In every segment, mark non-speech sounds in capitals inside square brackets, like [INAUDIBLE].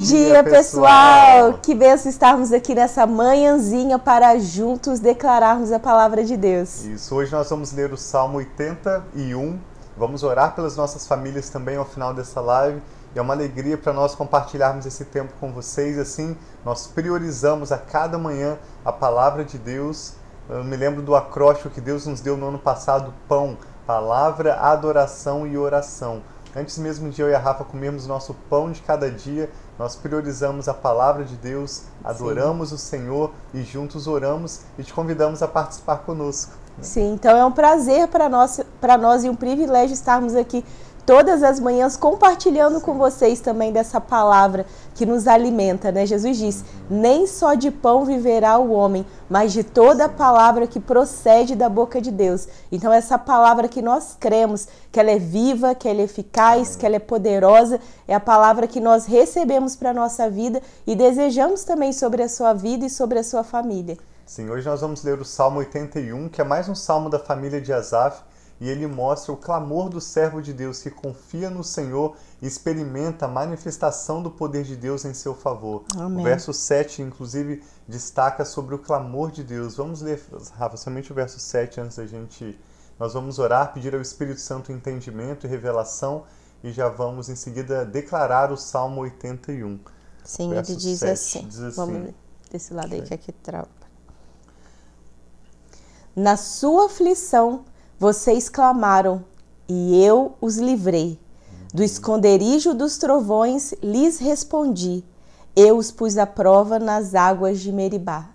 dia, pessoal! Que benção estarmos aqui nessa manhãzinha para juntos declararmos a palavra de Deus. Isso, hoje nós vamos ler o Salmo 81. Vamos orar pelas nossas famílias também ao final dessa live. E é uma alegria para nós compartilharmos esse tempo com vocês. Assim, nós priorizamos a cada manhã a palavra de Deus. Eu me lembro do acróstico que Deus nos deu no ano passado: pão, palavra, adoração e oração. Antes mesmo de eu e a Rafa comermos nosso pão de cada dia, nós priorizamos a palavra de Deus, adoramos Sim. o Senhor e juntos oramos e te convidamos a participar conosco. Sim, então é um prazer para nós, para nós e um privilégio estarmos aqui todas as manhãs compartilhando com vocês também dessa palavra que nos alimenta, né? Jesus diz: "Nem só de pão viverá o homem, mas de toda a palavra que procede da boca de Deus". Então essa palavra que nós cremos, que ela é viva, que ela é eficaz, que ela é poderosa, é a palavra que nós recebemos para nossa vida e desejamos também sobre a sua vida e sobre a sua família. Sim, hoje nós vamos ler o Salmo 81, que é mais um salmo da família de Asaf e ele mostra o clamor do servo de Deus que confia no Senhor e experimenta a manifestação do poder de Deus em seu favor. Amém. O verso 7, inclusive, destaca sobre o clamor de Deus. Vamos ler, Rafa, somente o verso 7 antes da gente. Nós vamos orar, pedir ao Espírito Santo entendimento e revelação e já vamos em seguida declarar o Salmo 81. Sim, verso ele diz 7, assim. Diz assim. Vamos ler desse lado aí que aqui trava. Na sua aflição vocês clamaram, e eu os livrei. Do esconderijo dos trovões lhes respondi. Eu os pus à prova nas águas de Meribá.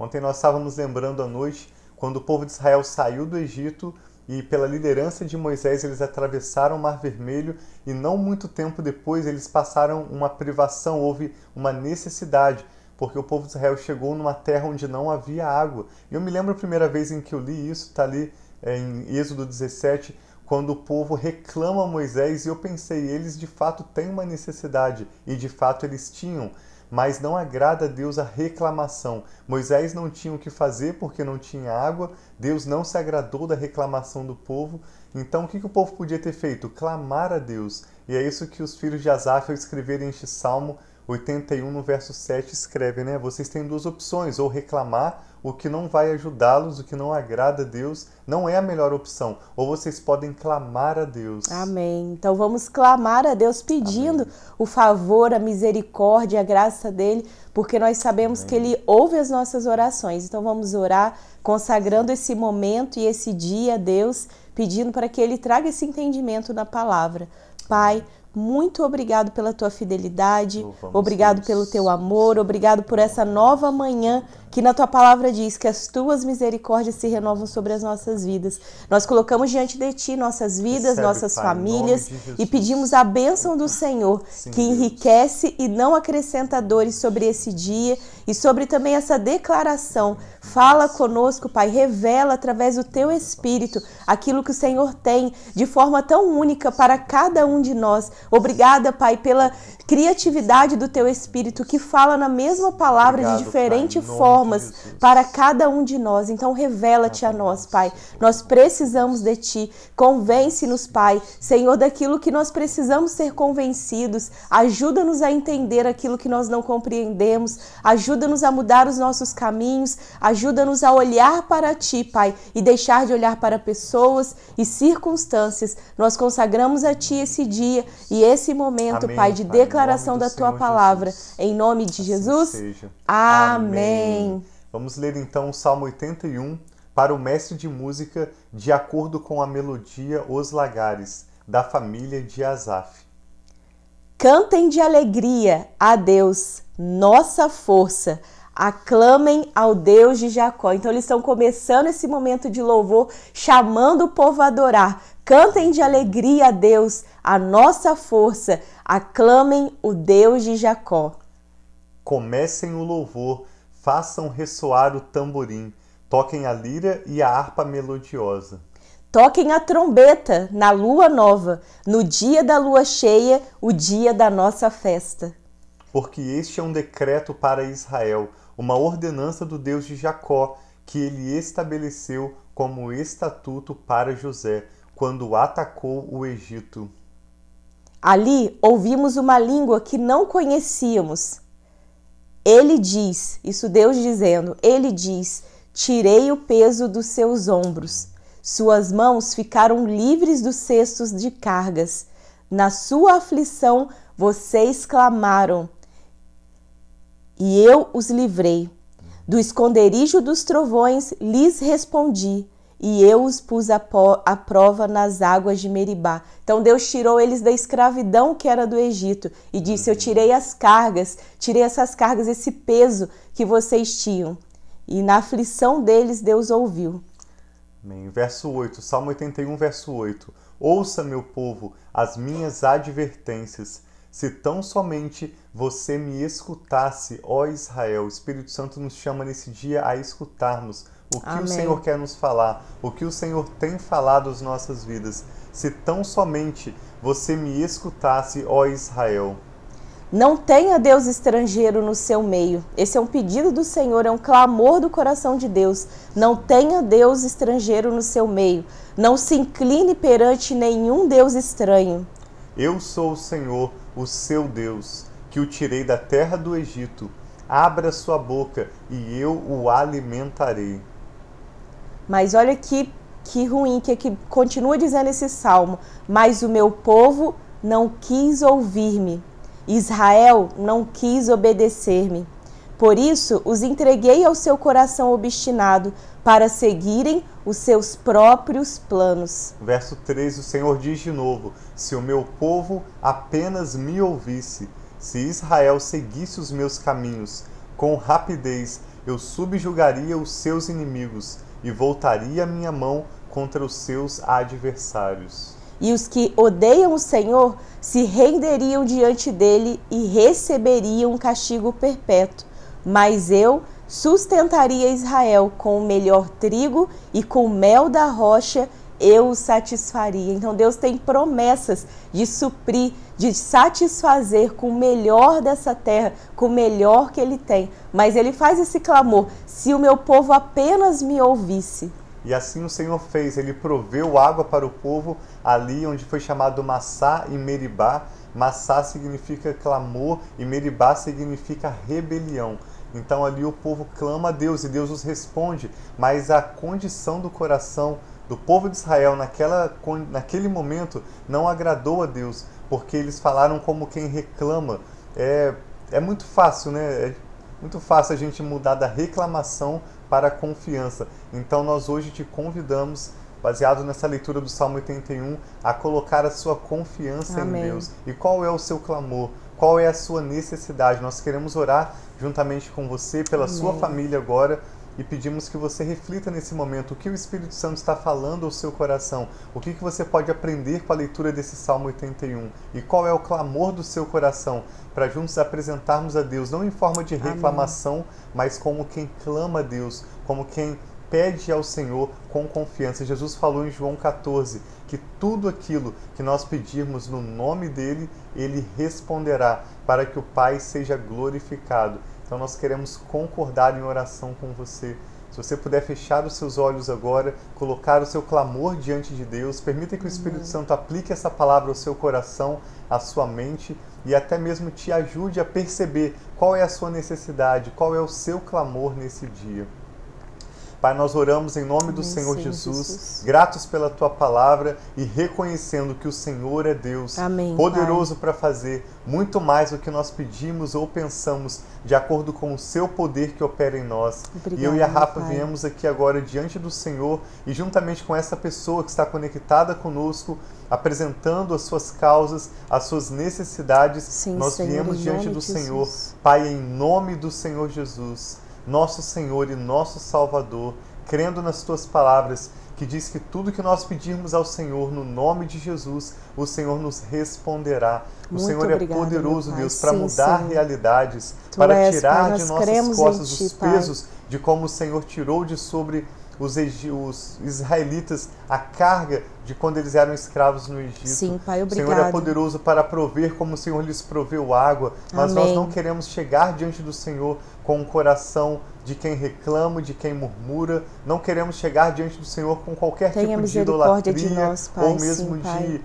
Ontem nós estávamos lembrando à noite quando o povo de Israel saiu do Egito e pela liderança de Moisés eles atravessaram o Mar Vermelho e não muito tempo depois eles passaram uma privação, houve uma necessidade, porque o povo de Israel chegou numa terra onde não havia água. Eu me lembro a primeira vez em que eu li isso, está ali em Êxodo 17, quando o povo reclama a Moisés, e eu pensei, eles de fato têm uma necessidade, e de fato eles tinham, mas não agrada a Deus a reclamação. Moisés não tinha o que fazer porque não tinha água, Deus não se agradou da reclamação do povo, então o que, o povo podia ter feito? Clamar a Deus. E é isso que os filhos de Asaf, ao escreverem este salmo 81, no verso 7, escrevem, né? Vocês têm duas opções, ou reclamar o que não vai ajudá-los, o que não agrada a Deus, não é a melhor opção. Ou vocês podem clamar a Deus. Amém. Então vamos clamar a Deus pedindo Amém. o favor, a misericórdia, a graça dele, porque nós sabemos Amém. que ele ouve as nossas orações. Então vamos orar consagrando esse momento e esse dia a Deus, pedindo para que ele traga esse entendimento na palavra. Pai, muito obrigado pela tua fidelidade, Louvamos obrigado Deus. pelo teu amor, obrigado por essa nova manhã que na tua palavra diz que as tuas misericórdias se renovam sobre as nossas vidas. Nós colocamos diante de ti nossas vidas, Recebe, nossas Pai, famílias e pedimos a bênção do Senhor Sim, que enriquece Deus. e não acrescenta dores sobre esse dia e sobre também essa declaração. Fala conosco, Pai, revela através do teu espírito aquilo que o Senhor tem de forma tão única para cada um de nós. Obrigada, Pai, pela criatividade do teu espírito que fala na mesma palavra Obrigado, de diferente pai, formas para cada um de nós. Então revela-te a nós, Pai. Nós precisamos de ti. Convence-nos, Pai, Senhor, daquilo que nós precisamos ser convencidos. Ajuda-nos a entender aquilo que nós não compreendemos. Ajuda-nos a mudar os nossos caminhos. Ajuda-nos a olhar para ti, Pai, e deixar de olhar para pessoas e circunstâncias. Nós consagramos a ti esse dia e esse momento, Amém, Pai, de pai, declaração da tua Senhor palavra. Jesus. Em nome de assim Jesus. Seja. Amém. Amém. Vamos ler então o Salmo 81 para o mestre de música de acordo com a melodia Os Lagares, da família de Asaf. Cantem de alegria a Deus, nossa força. Aclamem ao Deus de Jacó. Então eles estão começando esse momento de louvor, chamando o povo a adorar. Cantem de alegria a Deus, a nossa força. Aclamem o Deus de Jacó. Comecem o louvor, façam ressoar o tamborim, toquem a lira e a harpa melodiosa. Toquem a trombeta na lua nova, no dia da lua cheia, o dia da nossa festa. Porque este é um decreto para Israel, uma ordenança do Deus de Jacó, que ele estabeleceu como estatuto para José, quando atacou o Egito. Ali ouvimos uma língua que não conhecíamos. Ele diz, isso Deus dizendo, ele diz: Tirei o peso dos seus ombros. Suas mãos ficaram livres dos cestos de cargas. Na sua aflição vocês clamaram, e eu os livrei. Do esconderijo dos trovões lhes respondi e eu os pus à, prova nas águas de Meribá. Então Deus tirou eles da escravidão que era do Egito e disse: Eu tirei as cargas, tirei essas cargas, esse peso que vocês tinham. E na aflição deles Deus ouviu. Amém. Verso 8, Salmo 81, verso 8. Ouça, meu povo, as minhas advertências. Se tão somente você me escutasse, ó Israel, o Espírito Santo nos chama nesse dia a escutarmos o que Amém. o Senhor quer nos falar, o que o Senhor tem falado às nossas vidas. Se tão somente você me escutasse, ó Israel. Não tenha Deus estrangeiro no seu meio. Esse é um pedido do Senhor, é um clamor do coração de Deus. Não tenha Deus estrangeiro no seu meio. Não se incline perante nenhum Deus estranho. Eu sou o Senhor, o seu Deus, que o tirei da terra do Egito. Abra sua boca e eu o alimentarei. Mas olha que, que ruim que, que continua dizendo esse salmo. Mas o meu povo não quis ouvir-me. Israel não quis obedecer-me. Por isso os entreguei ao seu coração obstinado, para seguirem os seus próprios planos. Verso 13, o Senhor diz de novo: Se o meu povo apenas me ouvisse, se Israel seguisse os meus caminhos, com rapidez eu subjugaria os seus inimigos e voltaria a minha mão contra os seus adversários. E os que odeiam o Senhor se renderiam diante dele e receberiam um castigo perpétuo. Mas eu sustentaria Israel com o melhor trigo e com o mel da rocha eu o satisfaria. Então Deus tem promessas de suprir, de satisfazer com o melhor dessa terra, com o melhor que ele tem. Mas ele faz esse clamor: se o meu povo apenas me ouvisse. E assim o Senhor fez, ele proveu água para o povo ali onde foi chamado Massá e Meribá. Massá significa clamor e Meribá significa rebelião. Então ali o povo clama a Deus e Deus os responde, mas a condição do coração do povo de Israel naquela, naquele momento não agradou a Deus, porque eles falaram como quem reclama. É, é muito fácil, né? É muito fácil a gente mudar da reclamação para a confiança. Então nós hoje te convidamos, baseado nessa leitura do Salmo 81, a colocar a sua confiança Amém. em Deus. E qual é o seu clamor? Qual é a sua necessidade? Nós queremos orar juntamente com você, pela Amém. sua família agora e pedimos que você reflita nesse momento o que o Espírito Santo está falando ao seu coração, o que, que você pode aprender com a leitura desse Salmo 81 e qual é o clamor do seu coração para juntos apresentarmos a Deus, não em forma de reclamação, Amém. mas como quem clama a Deus, como quem pede ao Senhor com confiança. Jesus falou em João 14 que tudo aquilo que nós pedirmos no nome dele, ele responderá para que o Pai seja glorificado. Então nós queremos concordar em oração com você. Se você puder fechar os seus olhos agora, colocar o seu clamor diante de Deus, permita que o Espírito Santo aplique essa palavra ao seu coração, à sua mente e até mesmo te ajude a perceber qual é a sua necessidade, qual é o seu clamor nesse dia. Pai, nós oramos em nome do Amém, Senhor, Jesus, Jesus, gratos pela tua palavra e reconhecendo que o Senhor é Deus, Amém, poderoso para fazer muito mais do que nós pedimos ou pensamos, de acordo com o seu poder que opera em nós. Obrigada, e eu e a Rafa viemos aqui agora diante do Senhor e juntamente com essa pessoa que está conectada conosco, apresentando as suas causas, as suas necessidades, Sim, nós Senhor, viemos diante do Senhor, Pai, em nome do Senhor Jesus nosso Senhor e nosso Salvador, crendo nas tuas palavras, que diz que tudo que nós pedirmos ao Senhor no nome de Jesus, o Senhor nos responderá. O Muito Senhor é poderoso, Deus, para mudar Senhor. realidades, tu para és, tirar pai, de nossas costas ti, os pesos pai. de como o Senhor tirou de sobre os, os, israelitas a carga de quando eles eram escravos no Egito. Sim, Pai, obrigado. O Senhor é poderoso para prover como o Senhor lhes proveu água, mas Amém. nós não queremos chegar diante do Senhor com o coração de quem reclama, de quem murmura. Não queremos chegar diante do Senhor com qualquer Tenha tipo de idolatria de nós, pai, ou mesmo sim, de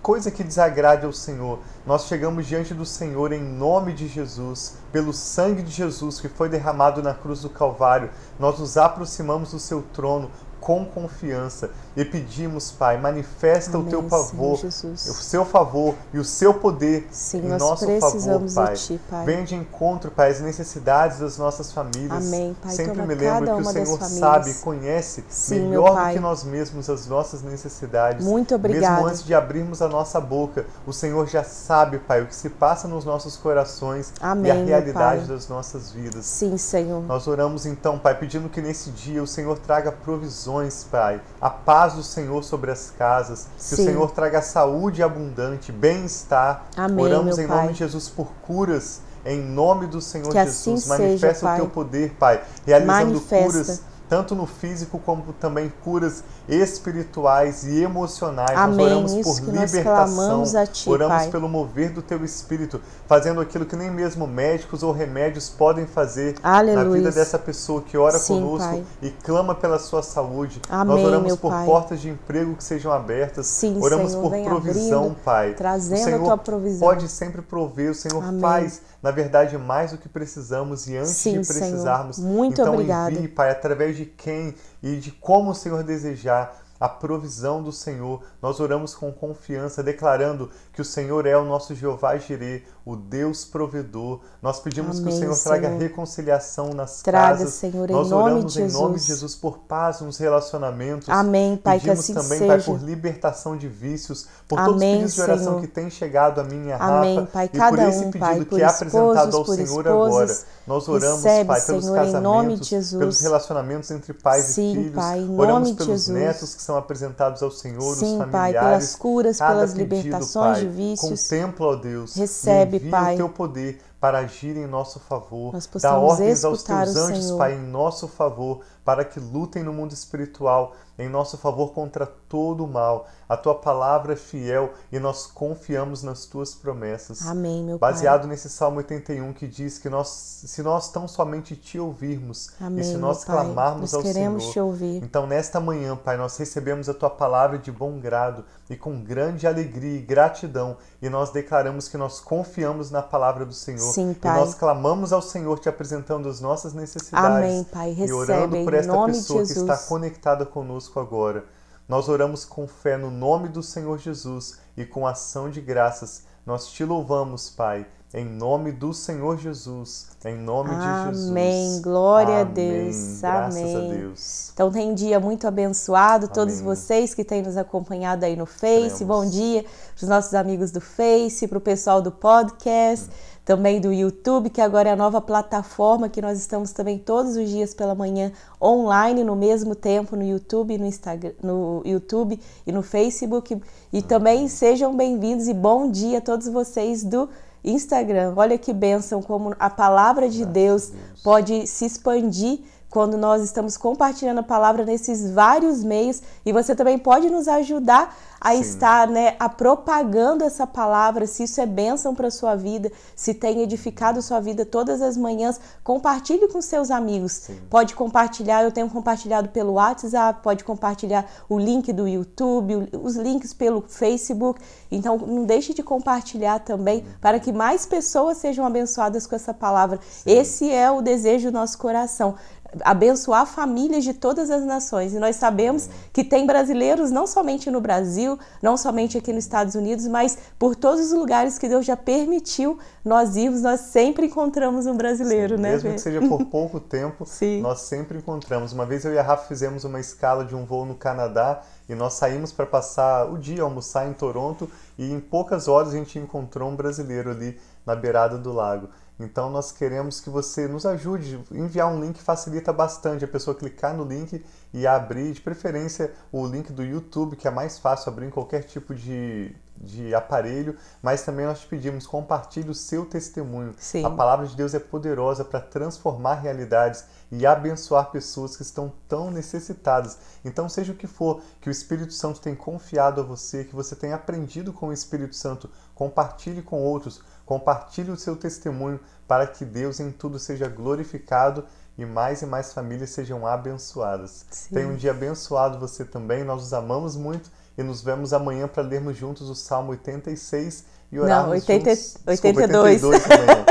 coisa que desagrade ao Senhor. Nós chegamos diante do Senhor em nome de Jesus, pelo sangue de Jesus que foi derramado na cruz do Calvário. Nós nos aproximamos do seu trono com confiança e pedimos, Pai, manifesta Amém, o teu favor, Senhor o seu favor e o seu poder Sim, em nosso favor, Pai. Ti, Pai. Venha de encontro, Pai, às necessidades das nossas famílias. Amém, Pai. Sempre Toma me lembro que o Senhor sabe, conhece Sim, melhor do que nós mesmos as nossas necessidades. Muito obrigada. Mesmo antes de abrirmos a nossa boca, o Senhor já sabe, Pai, o que se passa nos nossos corações Amém, e a realidade das nossas vidas. Sim, Senhor. Nós oramos então, Pai, pedindo que nesse dia o Senhor traga provisões, Pai. A paz do Senhor sobre as casas. Que Sim. o Senhor traga saúde abundante, bem-estar. Amém, Oramos em nome Pai. de Jesus por curas. Em nome do Senhor Que assim Jesus, seja, manifesta o Pai. teu poder, Pai, realizando Manifesta. curas, tanto no físico como também curas espirituais e emocionais. Amém. Nós oramos Isso por libertação, a Ti, oramos Pai. pelo mover do teu espírito, fazendo aquilo que nem mesmo médicos ou remédios podem fazer na Aleluia. vida dessa pessoa que ora Sim, conosco Pai. e clama pela sua saúde. Amém, Nós oramos por Pai. portas de emprego que sejam abertas. Sim, oramos Senhor, por provisão, abrindo, Pai. trazendo o a Senhor tua provisão. pode sempre prover. O Senhor Amém. faz, na verdade, mais do que precisamos e antes Sim, de Senhor. precisarmos. Muito então obrigada. envie, Pai, através de quem e de como o Senhor desejar a provisão do Senhor. Nós oramos com confiança, declarando que o Senhor é o nosso Jeová Jireh, o Deus provedor. Nós pedimos que o Amém, Senhor traga Senhor. reconciliação nas Traga, casas. Senhor, em Nós nome oramos de em nome de Jesus. Por paz nos relacionamentos. Amém, Pai, que Pedimos assim também, seja. Pai, por libertação de vícios, por todos os Amém, pedidos de oração Senhor. que têm chegado a mim e a Rafa, Amém, Pai. e por esse um, pedido Pai, que é apresentado ao Senhor esposas. agora. Nós oramos, Recebe, Pai, pelos Senhor, casamentos, pelos relacionamentos entre pais Sim, e filhos. Pai, em oramos pelos Jesus. netos que são apresentados ao Senhor, Sim, os Pai, familiares. pelas curas, pelas pedido, libertações Pai, de vícios. Contempla, ó Deus, Recebe, e Pai. o teu poder para agir em nosso favor. Dá ordens aos teus anjos, Senhor. Pai, em nosso favor, para que lutem no mundo espiritual, em nosso favor contra todo o mal. A tua palavra é fiel e nós confiamos nas tuas promessas. Amém, meu Pai. Baseado nesse Salmo 81 que diz que nós, se nós tão somente te ouvirmos Amém, e se nós Pai. clamarmos Nós ao queremos Senhor, te ouvir. então, nesta manhã, Pai, nós recebemos a tua palavra de bom grado e com grande alegria e gratidão, e nós declaramos que nós confiamos na palavra do Senhor. Sim, E Pai. nós clamamos ao Senhor te apresentando as nossas necessidades. Amém, Pai. E orando Recebe por esta pessoa que está conectada conosco agora. Nós oramos com fé no nome do Senhor Jesus e com ação de graças. Nós te louvamos, Pai, em nome do Senhor Jesus, em nome de Jesus. Amém. Glória a Amém. Deus. Graças Amém. a Deus. Então tem um dia muito abençoado, todos Amém. vocês que têm nos acompanhado aí no Face. Queremos. Bom dia para os nossos amigos do Face, para o pessoal do podcast, também do YouTube, que agora é a nova plataforma que nós estamos também todos os dias pela manhã online no mesmo tempo no YouTube, no Instagram, no YouTube e no Facebook. E também sejam bem-vindos e bom dia a todos vocês do Instagram. Olha que bênção como a palavra de Deus, pode se expandir quando nós estamos compartilhando a palavra nesses vários meios e você também pode nos ajudar a Sim. estar, né, a propagando essa palavra, se isso é bênção para sua vida, se tem edificado sua vida todas as manhãs, compartilhe com seus amigos. Sim. Pode compartilhar, eu tenho compartilhado pelo WhatsApp, pode compartilhar o link do YouTube, os links pelo Facebook. Então não deixe de compartilhar também para que mais pessoas sejam abençoadas com essa palavra. Esse é o desejo do nosso coração abençoar famílias de todas as nações. E nós sabemos que tem brasileiros não somente no Brasil, não somente aqui nos Estados Unidos, mas por todos os lugares que Deus já permitiu nós irmos, nós sempre encontramos um brasileiro, Sim, né? Mesmo Fê? que seja por pouco tempo, [LAUGHS] Sim. nós sempre encontramos. Uma vez eu e a Rafa fizemos uma escala de um voo no Canadá e nós saímos para passar o dia, almoçar em Toronto e em poucas horas a gente encontrou um brasileiro ali na beirada do lago. Então nós queremos que você nos ajude. Enviar um link facilita bastante a pessoa clicar no link e abrir, de preferência, o link do YouTube, que é mais fácil abrir em qualquer tipo de, de aparelho. Mas também nós te pedimos, compartilhe o seu testemunho. Sim. A palavra de Deus é poderosa para transformar realidades e abençoar pessoas que estão tão necessitadas. Então, seja o que for que o Espírito Santo tem confiado a você, que você tem aprendido com o Espírito Santo, compartilhe com outros, compartilhe o seu testemunho para que Deus em tudo seja glorificado e mais e mais famílias sejam abençoadas. Sim. Tenha um dia abençoado você também, nós os amamos muito e nos vemos amanhã para lermos juntos o Salmo 86 e orarmos Não, 80, juntos. 82. Desculpa, 82 amanhã.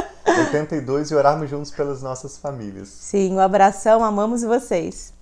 82 e orarmos juntos pelas nossas famílias. Sim, um abração, amamos vocês.